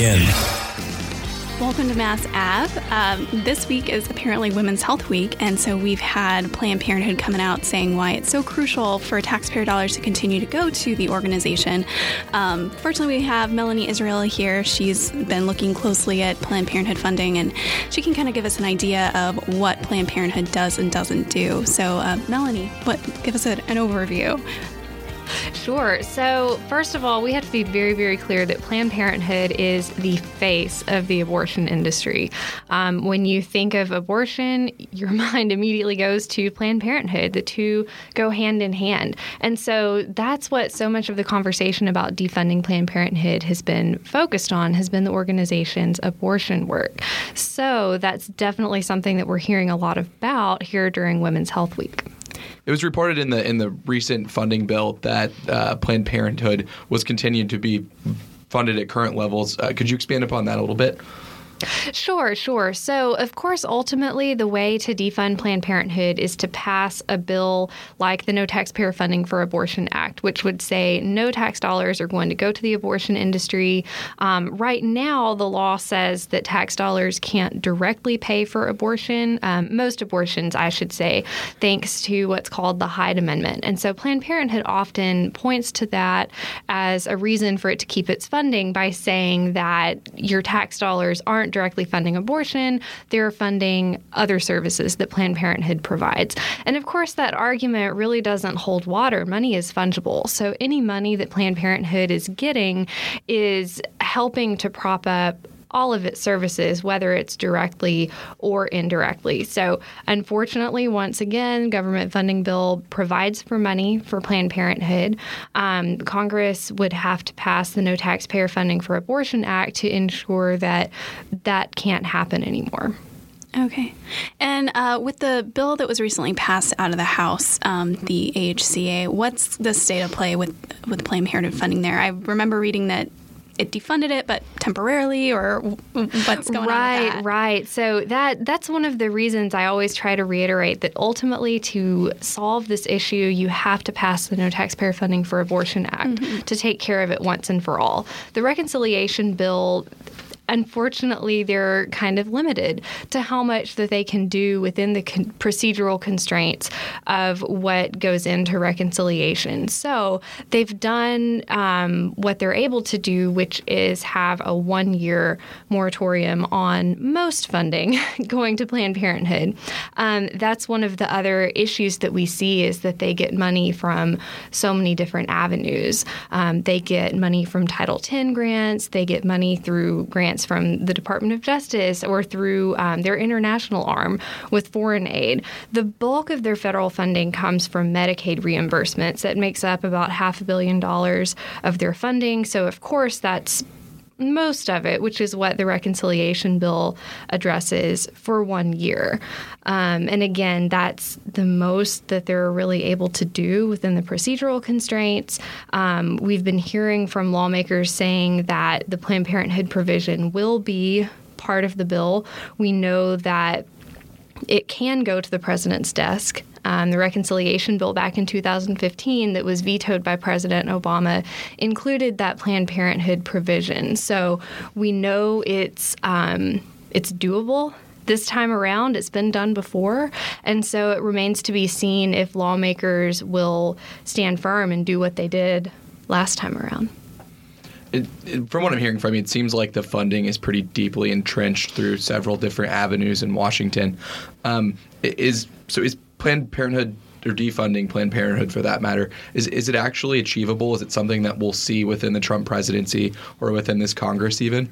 begin. Welcome to Mass Ave. Um, this week is apparently Women's Health Week, and so we've had Planned Parenthood coming out saying why it's so crucial for taxpayer dollars to continue to go to the organization. Um, fortunately, we have Melanie Israel here. She's been looking closely at Planned Parenthood funding, and she can kind of give us an idea of what Planned Parenthood does and doesn't do. So, uh, Melanie, what give us an overview Sure. So, first of all, we have to be very, very clear that Planned Parenthood is the face of the abortion industry. Um, when you think of abortion, your mind immediately goes to Planned Parenthood. The two go hand in hand. And so, that's what so much of the conversation about defunding Planned Parenthood has been focused on, has been the organization's abortion work. So, that's definitely something that we're hearing a lot about here during Women's Health Week. It was reported in the in the recent funding bill that uh, Planned Parenthood was continued to be funded at current levels. Uh, could you expand upon that a little bit? Sure, sure. So, of course, ultimately, the way to defund Planned Parenthood is to pass a bill like the No Taxpayer Funding for Abortion Act, which would say no tax dollars are going to go to the abortion industry. Um, right now, the law says that tax dollars can't directly pay for abortion, um, most abortions, I should say, thanks to what's called the Hyde Amendment. And so, Planned Parenthood often points to that as a reason for it to keep its funding by saying that your tax dollars aren't directly funding abortion, they're funding other services that Planned Parenthood provides. And of course, that argument really doesn't hold water. Money is fungible. So any money that Planned Parenthood is getting is helping to prop up all of its services, whether it's directly or indirectly. So, unfortunately, once again, government funding bill provides for money for Planned Parenthood. Um, Congress would have to pass the No Taxpayer Funding for Abortion Act to ensure that that can't happen anymore. Okay. And uh, with the bill that was recently passed out of the House, um, the AHCA, what's the state of play with, with Planned Parenthood funding there? I remember reading that it defunded it, but temporarily, or what's going right, on? Right, right. So that that's one of the reasons I always try to reiterate that ultimately to solve this issue, you have to pass the No Taxpayer Funding for Abortion Act mm-hmm. to take care of it once and for all. The reconciliation bill unfortunately, they're kind of limited to how much that they can do within the con- procedural constraints of what goes into reconciliation. So they've done um, what they're able to do, which is have a one year moratorium on most funding going to Planned Parenthood. Um, that's one of the other issues that we see is that they get money from so many different avenues. Um, they get money from Title X grants, they get money through grants grants from the Department of Justice or through um, their international arm with foreign aid. The bulk of their federal funding comes from Medicaid reimbursements. That makes up about half a billion dollars of their funding. So, of course, that's most of it, which is what the reconciliation bill addresses for one year. Um, and again, that's the most that they're really able to do within the procedural constraints. Um, we've been hearing from lawmakers saying that the Planned Parenthood provision will be part of the bill. We know that it can go to the president's desk. Um, the reconciliation bill back in 2015 that was vetoed by President Obama included that Planned Parenthood provision. So we know it's um, it's doable this time around. It's been done before. And so it remains to be seen if lawmakers will stand firm and do what they did last time around. It, it, from what I'm hearing from you, it seems like the funding is pretty deeply entrenched through several different avenues in Washington. Um, is so is Planned Parenthood or defunding Planned Parenthood for that matter is is it actually achievable? Is it something that we'll see within the Trump presidency or within this Congress even?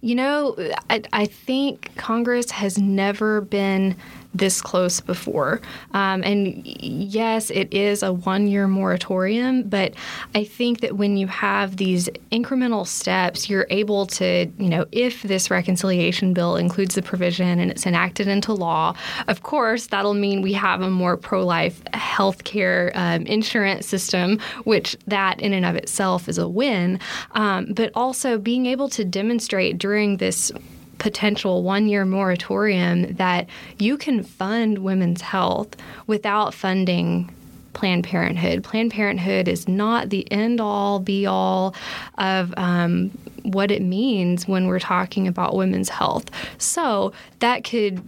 You know, I, I think Congress has never been this close before. Um, and yes, it is a one year moratorium, but I think that when you have these incremental steps, you're able to, you know, if this reconciliation bill includes the provision and it's enacted into law, of course, that'll mean we have a more pro life health care um, insurance system, which that in and of itself is a win. Um, but also being able to demonstrate during this potential one year moratorium that you can fund women's health without funding Planned Parenthood. Planned Parenthood is not the end all be all of um, what it means when we're talking about women's health. So that could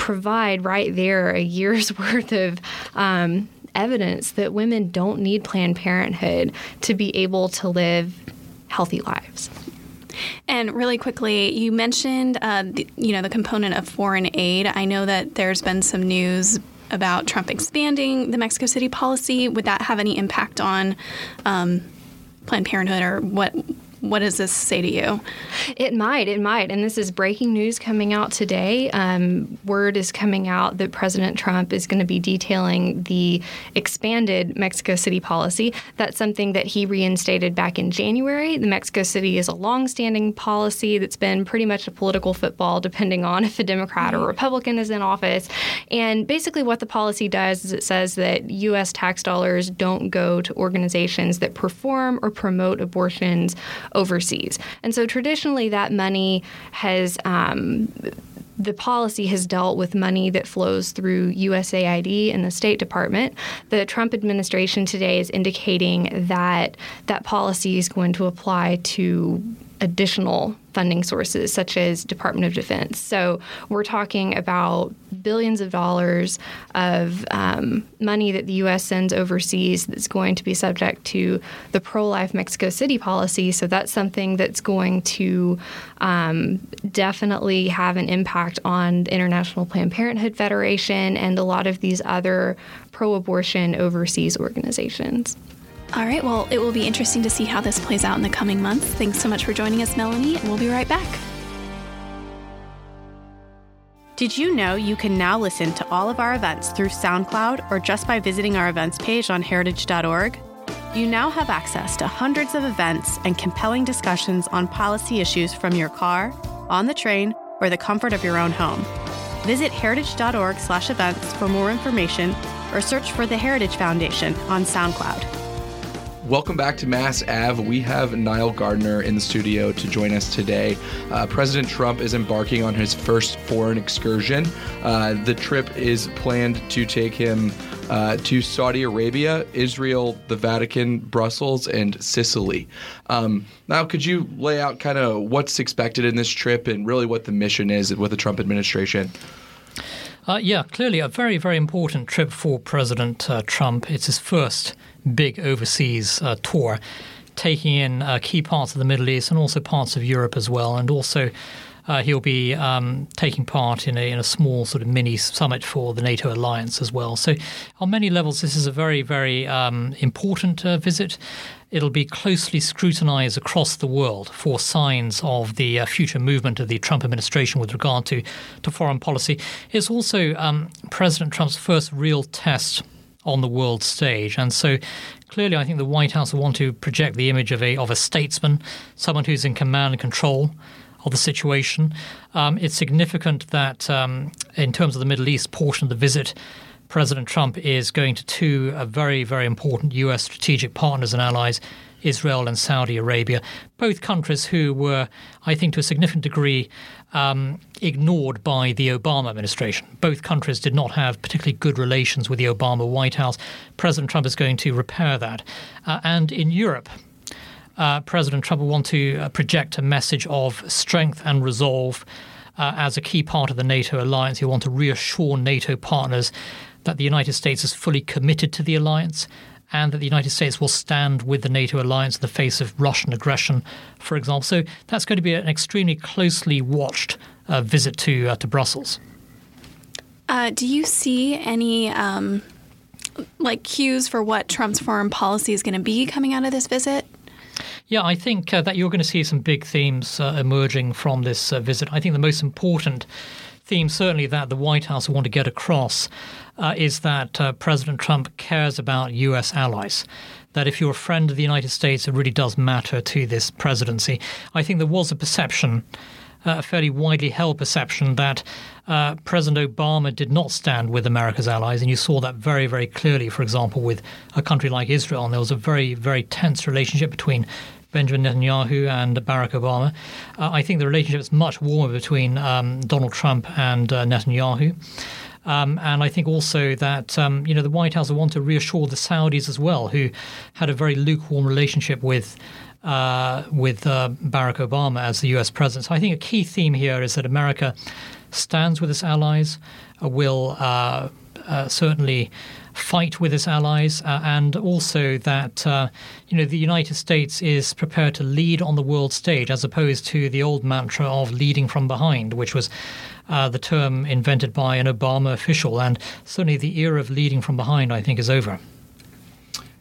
provide right there a year's worth of. Um, evidence that women don't need Planned Parenthood to be able to live healthy lives. And really quickly, you mentioned uh, the, you know the component of foreign aid. I know that there's been some news about Trump expanding the Mexico City policy. Would that have any impact on um, Planned Parenthood, or what? What does this say to you? It might. It might. And this is breaking news coming out today. Um, word is coming out that President Trump is going to be detailing the expanded Mexico City policy. That's something that he reinstated back in January. The Mexico City is a longstanding policy that's been pretty much a political football, depending on if a Democrat or Republican is in office. And basically, what the policy does is it says that U.S. tax dollars don't go to organizations that perform or promote abortions overseas. And so traditionally, that money has. Um, the policy has dealt with money that flows through USAID and the State Department. The Trump administration today is indicating that that policy is going to apply to additional funding sources such as Department of Defense. So we're talking about billions of dollars of um, money that the U.S. sends overseas that's going to be subject to the pro-life Mexico City policy. So that's something that's going to um, definitely have an impact on the International Planned Parenthood Federation and a lot of these other pro-abortion overseas organizations. All right, well, it will be interesting to see how this plays out in the coming months. Thanks so much for joining us, Melanie, and we'll be right back. Did you know you can now listen to all of our events through SoundCloud or just by visiting our events page on heritage.org? You now have access to hundreds of events and compelling discussions on policy issues from your car, on the train, or the comfort of your own home. Visit heritage.org/events for more information or search for the Heritage Foundation on SoundCloud. Welcome back to Mass Ave. We have Nile Gardiner in the studio to join us today. Uh, President Trump is embarking on his first foreign excursion. Uh, the trip is planned to take him uh, to Saudi Arabia, Israel, the Vatican, Brussels, and Sicily. Um, now, could you lay out kind of what's expected in this trip and really what the mission is with the Trump administration? Uh, yeah, clearly a very, very important trip for President uh, Trump. It's his first big overseas uh, tour, taking in uh, key parts of the Middle East and also parts of Europe as well, and also. Uh, he'll be um, taking part in a, in a small sort of mini summit for the NATO alliance as well. So, on many levels, this is a very, very um, important uh, visit. It'll be closely scrutinized across the world for signs of the uh, future movement of the Trump administration with regard to, to foreign policy. It's also um, President Trump's first real test on the world stage. And so clearly, I think the White House will want to project the image of a, of a statesman, someone who's in command and control of the situation. Um, it's significant that, um, in terms of the Middle East portion of the visit, President Trump is going to two uh, very, very important U.S. strategic partners and allies, Israel and Saudi Arabia, both countries who were, I think, to a significant degree, um, ignored by the Obama administration. Both countries did not have particularly good relations with the Obama White House. President Trump is going to repair that. Uh, and in Europe, uh, President Trump will want to uh, project a message of strength and resolve uh, as a key part of the NATO alliance. He'll want to reassure NATO partners that the United States is fully committed to the alliance and that the United States will stand with the NATO alliance in the face of Russian aggression, for example. So that's going to be an extremely closely watched uh, visit to uh, to Brussels. Uh, do you see any um, like cues for what Trump's foreign policy is going to be coming out of this visit? Yeah, I think uh, that you're going to see some big themes uh, emerging from this uh, visit. I think the most important theme, certainly that the White House want to get across, uh, is that uh, President Trump cares about U.S. allies. That if you're a friend of the United States, it really does matter to this presidency. I think there was a perception, uh, a fairly widely held perception, that uh, President Obama did not stand with America's allies, and you saw that very, very clearly, for example, with a country like Israel. And there was a very, very tense relationship between Benjamin Netanyahu and Barack Obama. Uh, I think the relationship is much warmer between um, Donald Trump and uh, Netanyahu. Um, and I think also that um, you know the White House want to reassure the Saudis as well, who had a very lukewarm relationship with uh, with uh, Barack Obama as the U.S. president. So I think a key theme here is that America stands with its allies, uh, will uh, uh, certainly fight with its allies, uh, and also that you know the United States is prepared to lead on the world stage, as opposed to the old mantra of leading from behind, which was uh, the term invented by an Obama official. And certainly the era of leading from behind, I think, is over.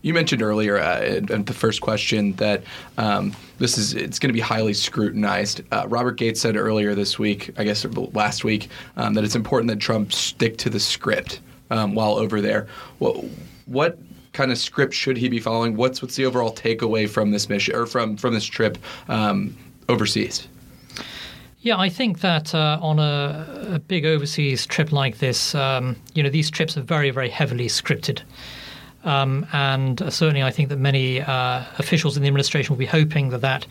You mentioned earlier uh, the first question that um, this is it's going to be highly scrutinized. Uh, Robert Gates said earlier this week, I guess last week, um, that it's important that Trump stick to the script um, while over there. What, what kind of script should he be following? What's what's the overall takeaway from this mission or from from this trip um, overseas? Yeah, I think that uh, on a, a, big overseas trip like this, um, you know, these trips are very, very heavily scripted. Um, and certainly, I think that many uh, officials in the administration will be hoping that that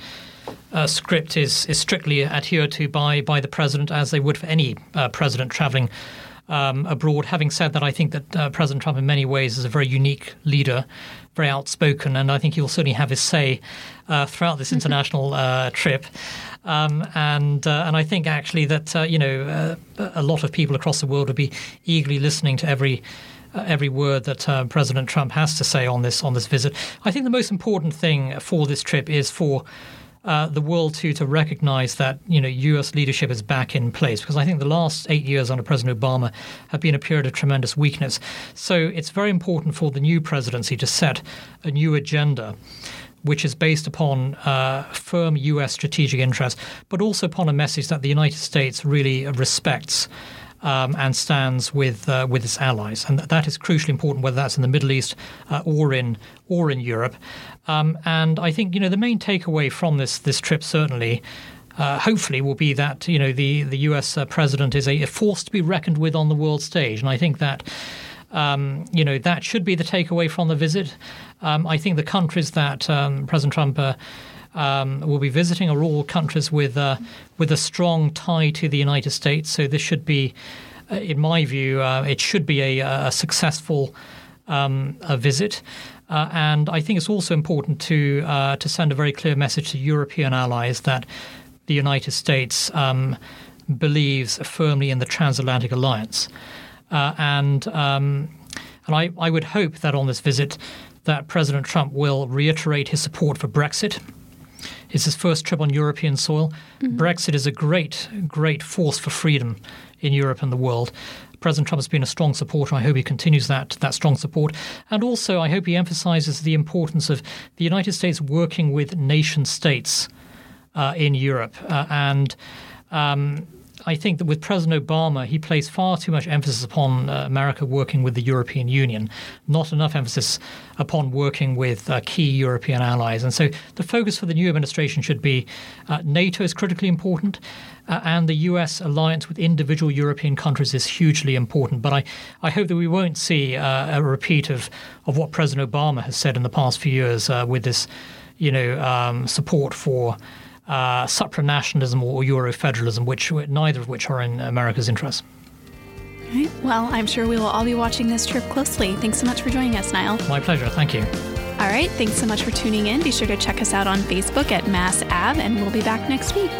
uh, script is, is strictly adhered to by, by the president, as they would for any uh, president traveling um, abroad. Having said that, I think that uh, President Trump, in many ways, is a very unique leader, very outspoken, and I think he'll certainly have his say uh, throughout this international uh, trip. Um, and uh, and I think actually that uh, you know uh, a lot of people across the world will be eagerly listening to every uh, every word that uh, President Trump has to say on this on this visit. I think the most important thing for this trip is for uh, the world to to recognise that you know U.S. leadership is back in place because I think the last eight years under President Obama have been a period of tremendous weakness. So it's very important for the new presidency to set a new agenda which is based upon uh, firm U.S. strategic interests, but also upon a message that the United States really respects. Um, and stands with uh, with its allies, and that is crucially important, whether that's in the Middle East uh, or in or in Europe. Um, and I think you know the main takeaway from this this trip certainly. Uh, hopefully, will be that you know the the U.S. Uh, president is a, a force to be reckoned with on the world stage, and I think that um, you know that should be the takeaway from the visit. Um, I think the countries that um, President Trump uh, um, will be visiting are all countries with uh, with a strong tie to the United States. So this should be, uh, in my view, uh, it should be a, a successful um, a visit. Uh, and I think it's also important to uh, to send a very clear message to European allies that the United States um, believes firmly in the transatlantic alliance, uh, and um, and I, I would hope that on this visit that President Trump will reiterate his support for Brexit. It's his first trip on European soil. Mm-hmm. Brexit is a great, great force for freedom in Europe and the world. President Trump has been a strong supporter. I hope he continues that that strong support, and also I hope he emphasizes the importance of the United States working with nation states uh, in Europe uh, and. Um, I think that with President Obama, he placed far too much emphasis upon uh, America working with the European Union, not enough emphasis upon working with uh, key European allies. And so the focus for the new administration should be uh, NATO is critically important. Uh, and the US alliance with individual European countries is hugely important. But I, I hope that we won't see uh, a repeat of, of what President Obama has said in the past few years uh, with this, you know, um, support for uh, supranationalism or Eurofederalism, which neither of which are in America's interest. Right. Well, I'm sure we will all be watching this trip closely. Thanks so much for joining us, Nile. My pleasure. Thank you. All right. Thanks so much for tuning in. Be sure to check us out on Facebook at Mass Ave, and we'll be back next week.